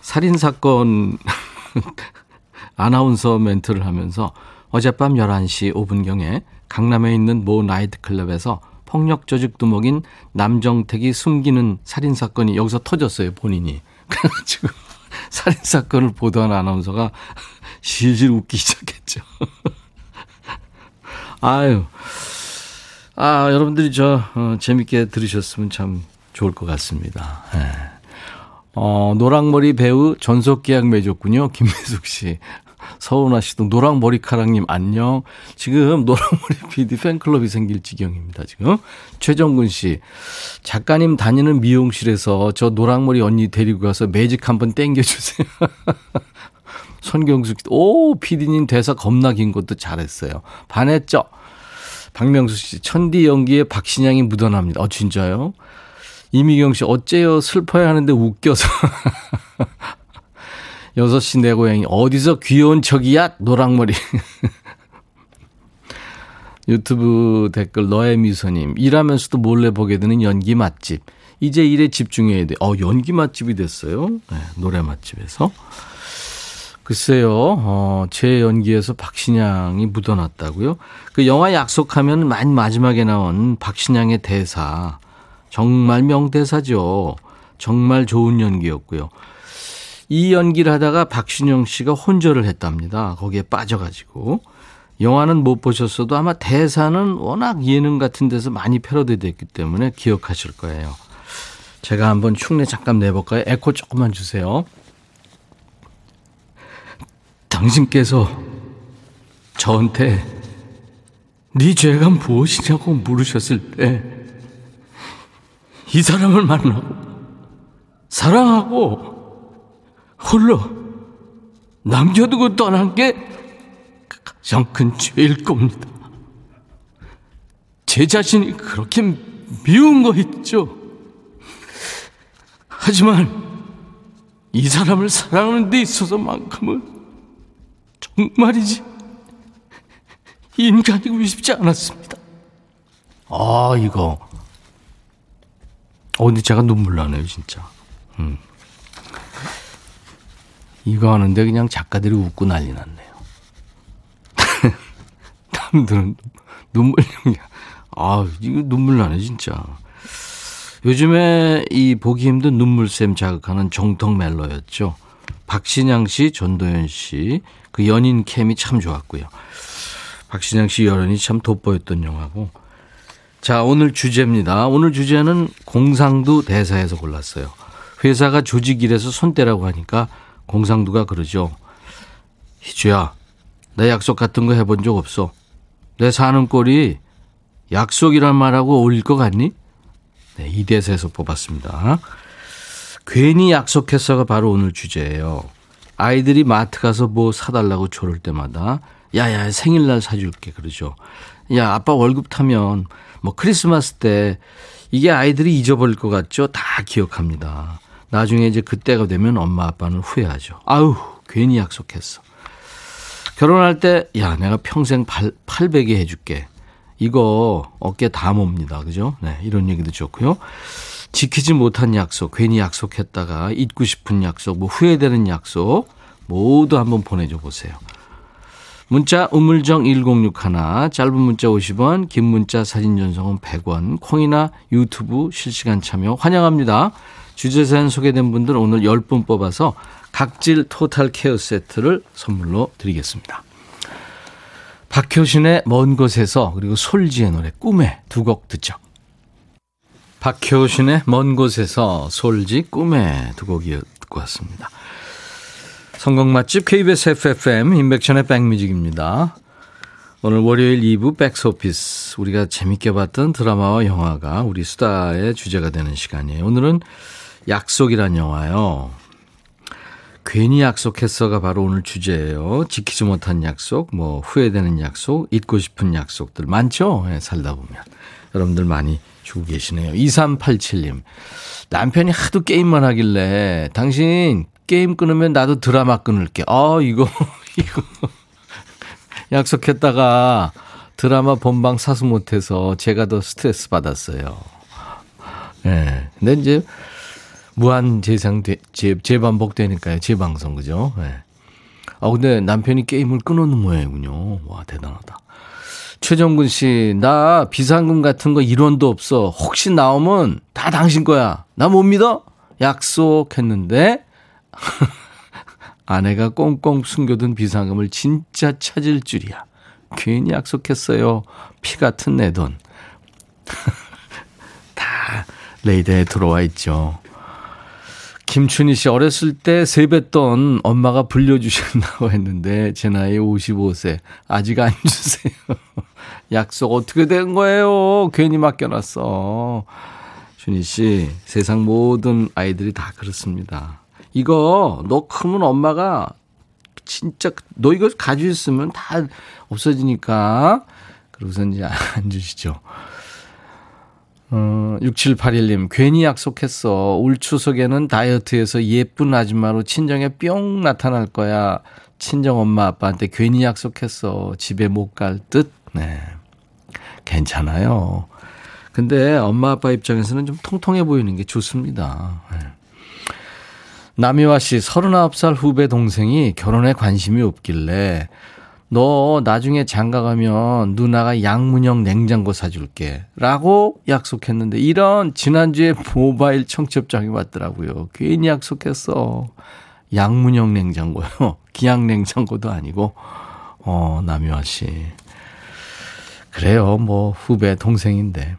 살인사건 아나운서 멘트를 하면서 어젯밤 11시 5분경에 강남에 있는 모 나이트클럽에서 폭력 조직 두목인 남정택이 숨기는 살인사건이 여기서 터졌어요, 본인이. 그래가지고 살인사건을 보도한 아나운서가 실실 웃기 시작했죠. 아유. 아, 여러분들이 저, 어, 재밌게 들으셨으면 참 좋을 것 같습니다. 네. 어, 노랑머리 배우 전속 계약 맺었군요. 김미숙 씨. 서운하 씨도 노랑 머리카락님 안녕. 지금 노랑머리 PD 팬클럽이 생길 지경입니다. 지금. 최정근 씨. 작가님 다니는 미용실에서 저 노랑머리 언니 데리고 가서 매직 한번 땡겨주세요. 손경숙 씨. 오, PD님 대사 겁나 긴 것도 잘했어요. 반했죠? 박명수 씨. 천디 연기에 박신양이 묻어납니다. 어, 진짜요? 이미경 씨, 어째요? 슬퍼야 하는데 웃겨서. 6시 내 고양이, 어디서 귀여운 척이야? 노랑머리. 유튜브 댓글, 너의 미소님, 일하면서도 몰래 보게 되는 연기 맛집. 이제 일에 집중해야 돼. 어, 연기 맛집이 됐어요. 네, 노래 맛집에서. 글쎄요, 어, 제 연기에서 박신양이 묻어났다고요? 그 영화 약속하면 맨 마지막에 나온 박신양의 대사. 정말 명대사죠. 정말 좋은 연기였고요. 이 연기를 하다가 박신영 씨가 혼절을 했답니다. 거기에 빠져가지고. 영화는 못 보셨어도 아마 대사는 워낙 예능 같은 데서 많이 패러디 됐기 때문에 기억하실 거예요. 제가 한번 흉내 잠깐 내볼까요? 에코 조금만 주세요. 당신께서 저한테 네 죄가 무엇이냐고 물으셨을 때 이 사람을 만나고 사랑하고 홀로 남겨두고 떠난 게 가장 큰 죄일 겁니다. 제 자신이 그렇게 미운 거 있죠. 하지만 이 사람을 사랑하는 데 있어서만큼은 정말이지 인간이고 싶지 않았습니다. 아 이거 어 근데 제가 눈물 나네요 진짜. 음. 이거 하는데 그냥 작가들이 웃고 난리 났네요. 남들은 눈물 연기. 아, 이거 눈물 나네, 진짜. 요즘에 이 보기 힘든 눈물샘 자극하는 정통 멜로였죠. 박신양 씨, 전도연 씨, 그 연인 캠이 참 좋았고요. 박신양 씨 여론이 참 돋보였던 영화고. 자, 오늘 주제입니다. 오늘 주제는 공상도 대사에서 골랐어요. 회사가 조직 일에서 손대라고 하니까 공상도가 그러죠. 희주야, 내 약속 같은 거 해본 적 없어. 내 사는 꼴이 약속이란 말하고 어울릴 것 같니? 네, 이 대사에서 뽑았습니다. 괜히 약속했어가 바로 오늘 주제예요. 아이들이 마트 가서 뭐 사달라고 조를 때마다 야야 생일날 사줄게 그러죠. 야 아빠 월급 타면 뭐 크리스마스 때 이게 아이들이 잊어버릴 것 같죠. 다 기억합니다. 나중에 이제 그때가 되면 엄마 아빠는 후회하죠. 아유, 괜히 약속했어. 결혼할 때, 야, 내가 평생 팔, 800에 해줄게. 이거 어깨 다 몹니다. 그죠? 네, 이런 얘기도 좋고요. 지키지 못한 약속, 괜히 약속했다가 잊고 싶은 약속, 뭐 후회되는 약속, 모두 한번 보내줘 보세요. 문자 우물정 1061 짧은 문자 50원 긴 문자 사진 전송은 100원 콩이나 유튜브 실시간 참여 환영합니다. 주제 사연 소개된 분들 오늘 10분 뽑아서 각질 토탈 케어 세트를 선물로 드리겠습니다. 박효신의 먼 곳에서 그리고 솔지의 노래 꿈에 두 곡 듣죠. 박효신의 먼 곳에서 솔지 꿈에 두 곡이 듣고 왔습니다. 성공 맛집 KBS FFM 인백션의 백뮤직입니다. 오늘 월요일 2부 백스오피스 우리가 재밌게 봤던 드라마와 영화가 우리 수다의 주제가 되는 시간이에요. 오늘은 약속이란 영화요. 괜히 약속했어가 바로 오늘 주제예요. 지키지 못한 약속, 뭐 후회되는 약속, 잊고 싶은 약속들 많죠? 네, 살다 보면. 여러분들 많이 주고 계시네요. 2387님. 남편이 하도 게임만 하길래 당신 게임 끊으면 나도 드라마 끊을게. 아, 이거, 이거. 약속했다가 드라마 본방 사수 못해서 제가 더 스트레스 받았어요. 예. 네. 근데 이제 무한 재생, 재, 재반복되니까요. 재방송, 그죠? 예. 네. 아, 근데 남편이 게임을 끊어놓은 모양이군요. 와, 대단하다. 최정근 씨, 나 비상금 같은 거 일원도 없어. 혹시 나오면 다 당신 거야. 나 못 믿어? 약속했는데 아내가 꽁꽁 숨겨둔 비상금을 진짜 찾을 줄이야. 괜히 약속했어요. 피 같은 내 돈. 다 레이더에 들어와 있죠. 김춘희 씨 어렸을 때 세뱃돈 엄마가 불려주신다고 했는데 제 나이 55세 아직 안 주세요. 약속 어떻게 된 거예요? 괜히 맡겨놨어. 준희 씨 세상 모든 아이들이 다 그렇습니다. 이거 너 크면 엄마가 진짜 너 이거 가지고 있으면 다 없어지니까 그러고서 이제 안 주시죠. 어, 6781님, 괜히 약속했어. 올 추석에는 다이어트해서 예쁜 아줌마로 친정에 뿅 나타날 거야. 친정 엄마 아빠한테 괜히 약속했어. 집에 못 갈 듯? 네. 괜찮아요. 근데 엄마 아빠 입장에서는 좀 통통해 보이는 게 좋습니다. 네. 남이화 씨, 39살 후배 동생이 결혼에 관심이 없길래 너 나중에 장가 가면 누나가 양문형 냉장고 사줄게. 라고 약속했는데 이런 지난주에 모바일 청첩장이 왔더라고요. 괜히 약속했어. 양문형 냉장고요. 기양 냉장고도 아니고, 어, 남유아 씨. 그래요. 뭐, 후배 동생인데.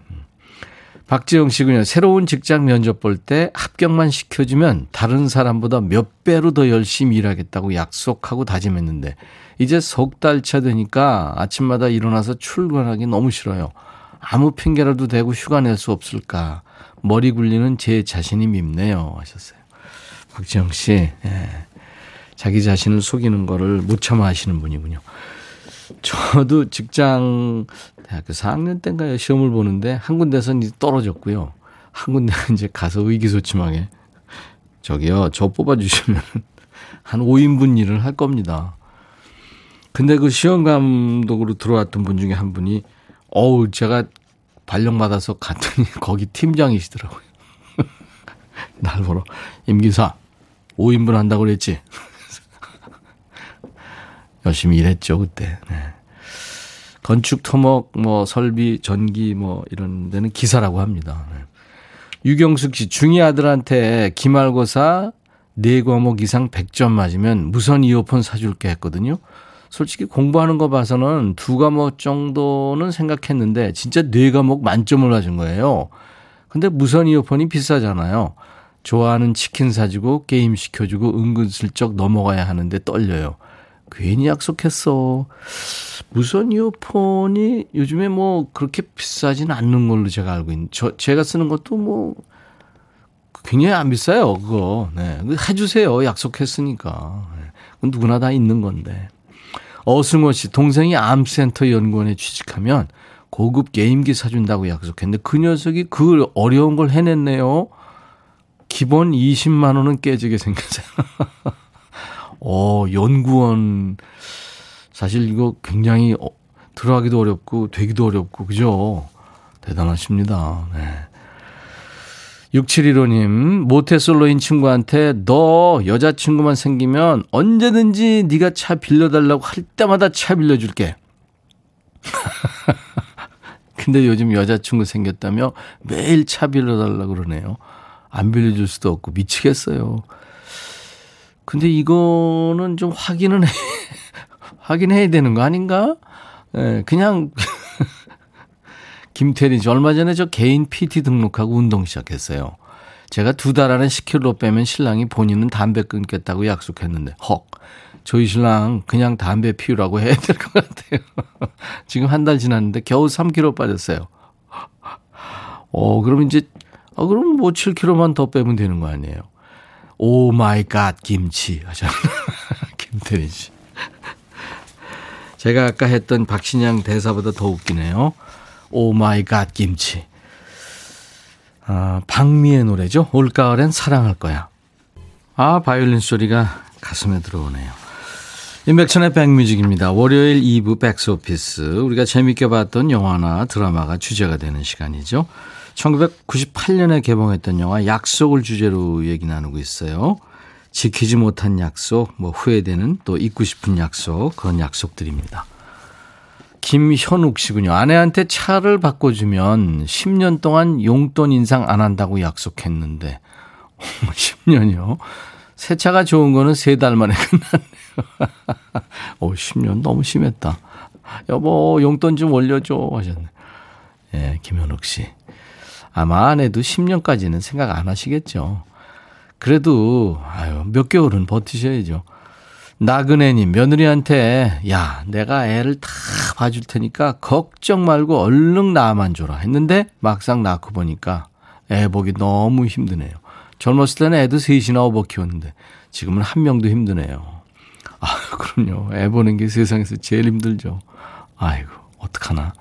박지영 씨군요. 새로운 직장 면접 볼 때 합격만 시켜주면 다른 사람보다 몇 배로 더 열심히 일하겠다고 약속하고 다짐했는데 이제 석 달 차 되니까 아침마다 일어나서 출근하기 너무 싫어요. 아무 핑계라도 대고 휴가 낼 수 없을까. 머리 굴리는 제 자신이 밉네요. 하셨어요. 박지영 씨, 예. 자기 자신을 속이는 거를 못 참아 하시는 분이군요. 저도 직장 대학교 4학년 때인가요? 시험을 보는데 한 군데선 이제 떨어졌고요. 한 군데 이제 가서 의기소침하게 저기요, 저 뽑아주시면 한 5인분 일을 할 겁니다. 근데 그 시험 감독으로 들어왔던 분 중에 한 분이 어우, 제가 발령 받아서 갔더니 거기 팀장이시더라고요. 날 보러 임기사 5인분 한다고 그랬지. 열심히 일했죠, 그때. 네. 건축, 토목, 뭐, 설비, 전기, 뭐, 이런 데는 기사라고 합니다. 네. 유경숙 씨, 중이 아들한테 기말고사 4과목 이상 100점 맞으면 무선 이어폰 사줄게 했거든요. 솔직히 공부하는 거 봐서는 두 과목 정도는 생각했는데 진짜 네 과목 만점을 맞은 거예요. 근데 무선 이어폰이 비싸잖아요. 좋아하는 치킨 사주고 게임 시켜주고 은근슬쩍 넘어가야 하는데 떨려요. 괜히 약속했어. 무선 이어폰이 요즘에 뭐 그렇게 비싸진 않는 걸로 제가 알고 있는. 저 제가 쓰는 것도 뭐 굉장히 안 비싸요. 그거. 네. 해주세요. 약속했으니까. 네. 누구나 다 있는 건데. 어승호 씨 동생이 암센터 연구원에 취직하면 고급 게임기 사준다고 약속했는데 그 녀석이 그 어려운 걸 해냈네요. 기본 20만 원은 깨지게 생겼어요. 어, 연구원 사실 이거 굉장히 어, 들어가기도 어렵고 되기도 어렵고 그죠? 대단하십니다. 네. 6715님, 모태솔로인 친구한테 너 여자친구만 생기면 언제든지 네가 차 빌려달라고 할 때마다 차 빌려줄게. 근데 요즘 여자친구 생겼다며 매일 차 빌려달라고 그러네요. 안 빌려줄 수도 없고 미치겠어요. 근데 이거는 좀 확인은 해, 확인해야 되는 거 아닌가? 예, 그냥 김태리 씨 얼마 전에 저 개인 PT 등록하고 운동 시작했어요. 제가 두 달 안에 10kg 빼면 신랑이 본인은 담배 끊겠다고 약속했는데 헉 저희 신랑 그냥 담배 피우라고 해야 될 것 같아요. 지금 한 달 지났는데 겨우 3kg 빠졌어요. 어 그럼 이제 어 그럼 뭐 7kg만 더 빼면 되는 거 아니에요. Oh my God 김치 하셨나 김태리 씨. 제가 아까 했던 박신양 대사보다 더 웃기네요. Oh my God 김치. 아, 방미의 노래죠. 올가을엔 사랑할 거야. 아, 바이올린 소리가 가슴에 들어오네요. 임백천의 백뮤직입니다. 월요일 2부 백스오피스. 우리가 재밌게 봤던 영화나 드라마가 주제가 되는 시간이죠. 1998년에 개봉했던 영화 약속을 주제로 얘기 나누고 있어요. 지키지 못한 약속, 뭐 후회되는 또 잊고 싶은 약속, 그런 약속들입니다. 김현욱 씨군요. 아내한테 차를 바꿔주면 10년 동안 용돈 인상 안 한다고 약속했는데, 10년이요? 새 차가 좋은 거는 세 달 만에 끝났네요. 오, 10년 너무 심했다. 여보, 용돈 좀 올려줘. 하셨네. 예, 네, 김현욱 씨. 아마 아내도 10년까지는 생각 안 하시겠죠. 그래도, 아유, 몇 개월은 버티셔야죠. 나그네님, 며느리한테, 야, 내가 애를 다 봐줄 테니까 걱정 말고 얼른 나만 줘라 했는데 막상 낳고 보니까 애 보기 너무 힘드네요. 젊었을 때는 애도 셋이나 오버 키웠는데 지금은 한 명도 힘드네요. 아, 그럼요. 애 보는 게 세상에서 제일 힘들죠. 아이고, 어떡하나.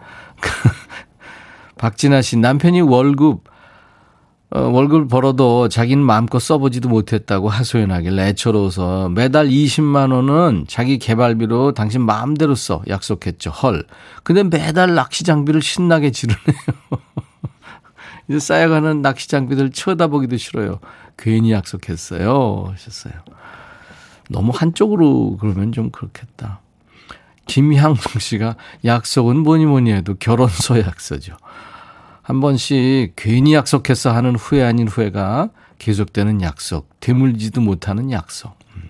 박진아 씨, 남편이 월급 어, 월급을 벌어도 자기는 마음껏 써보지도 못했다고 하소연하길래 애처로워서 매달 20만 원은 자기 개발비로 당신 마음대로 써 약속했죠. 헐. 근데 매달 낚시 장비를 신나게 지르네요. 이제 쌓여가는 낚시 장비들 쳐다보기도 싫어요. 괜히 약속했어요. 하셨어요. 너무 한쪽으로 그러면 좀 그렇겠다. 김향숙 씨가 약속은 뭐니 뭐니 해도 결혼서 약서죠. 한 번씩 괜히 약속해서 하는 후회 아닌 후회가 계속되는 약속, 되물지도 못하는 약속. 음,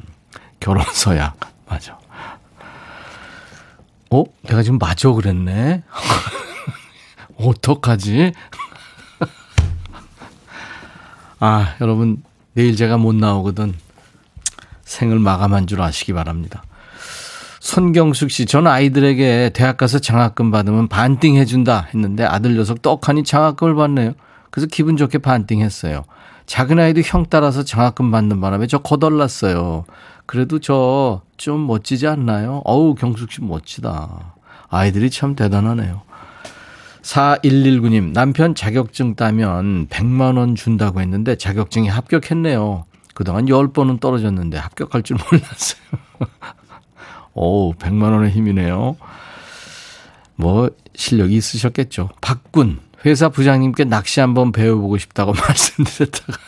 결혼서약, 맞아. 어? 내가 지금 맞아 그랬네? 어떡하지? 아, 여러분, 내일 제가 못 나오거든. 생을 마감한 줄 아시기 바랍니다. 손경숙 씨, 전 아이들에게 대학 가서 장학금 받으면 반띵 해준다 했는데 아들 녀석 떡하니 장학금을 받네요. 그래서 기분 좋게 반띵 했어요. 작은 아이도 형 따라서 장학금 받는 바람에 저 거덜났어요. 그래도 저 좀 멋지지 않나요? 어우, 경숙 씨 멋지다. 아이들이 참 대단하네요. 4119님, 남편 자격증 따면 100만원 준다고 했는데 자격증이 합격했네요. 그동안 10번은 떨어졌는데 합격할 줄 몰랐어요. 오, 100만 원의 힘이네요. 뭐 실력이 있으셨겠죠. 박군 회사 부장님께 낚시 한번 배워보고 싶다고 말씀드렸다가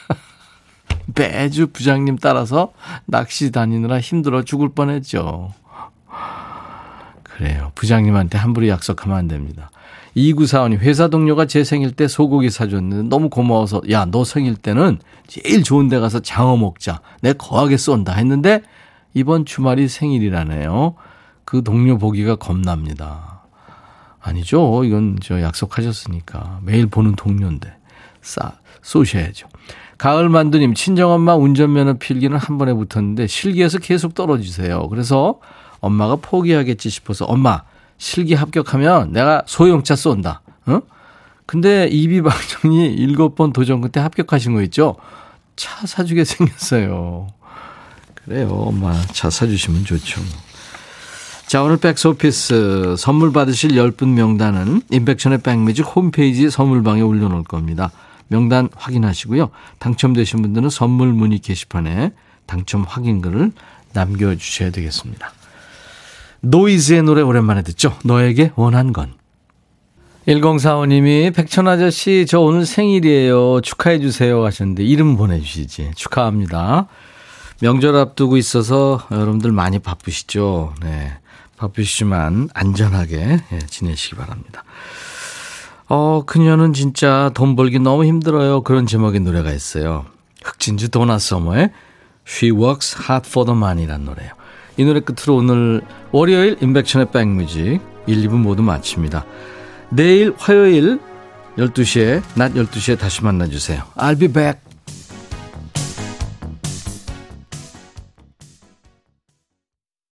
매주 부장님 따라서 낚시 다니느라 힘들어 죽을 뻔했죠. 그래요. 부장님한테 함부로 약속하면 안 됩니다. 2945님, 회사 동료가 제 생일 때 소고기 사줬는데 너무 고마워서, 야, 너 생일 때는 제일 좋은 데 가서 장어 먹자. 내 거하게 쏜다. 했는데 이번 주말이 생일이라네요. 그 동료 보기가 겁납니다. 아니죠. 이건 저 약속하셨으니까. 매일 보는 동료인데. 싸, 쏘셔야죠. 가을 만두님, 친정엄마 운전면허 필기는 한 번에 붙었는데 실기에서 계속 떨어지세요. 그래서 엄마가 포기하겠지 싶어서 엄마, 실기 합격하면 내가 소형차 쏜다. 어? 근데 입이 방정이 일곱 번 도전 끝에 합격하신 거 있죠? 차 사주게 생겼어요. 그래요. 엄마 차 사주시면 좋죠. 자, 오늘 백스오피스 선물 받으실 10분 명단은 임백천의 백뮤직 홈페이지 선물방에 올려놓을 겁니다. 명단 확인하시고요. 당첨되신 분들은 선물 문의 게시판에 당첨 확인글을 남겨주셔야 되겠습니다. 노이즈의 노래 오랜만에 듣죠. 너에게 원한 건. 1045님이 백천 아저씨 저 오늘 생일이에요. 축하해 주세요 하셨는데 이름 보내주시지. 축하합니다. 명절 앞두고 있어서 여러분들 많이 바쁘시죠. 네. 바쁘시지만 안전하게 예, 지내시기 바랍니다. 어, 그녀는 진짜 돈 벌기 너무 힘들어요. 그런 제목의 노래가 있어요. 흑진주 도나 서머의 She Works Hard for the Money라는 노래예요. 이 노래 끝으로 오늘 월요일 인백션의 백뮤직 1, 2부 모두 마칩니다. 내일 화요일 12시에 낮 12시에 다시 만나주세요. I'll be back.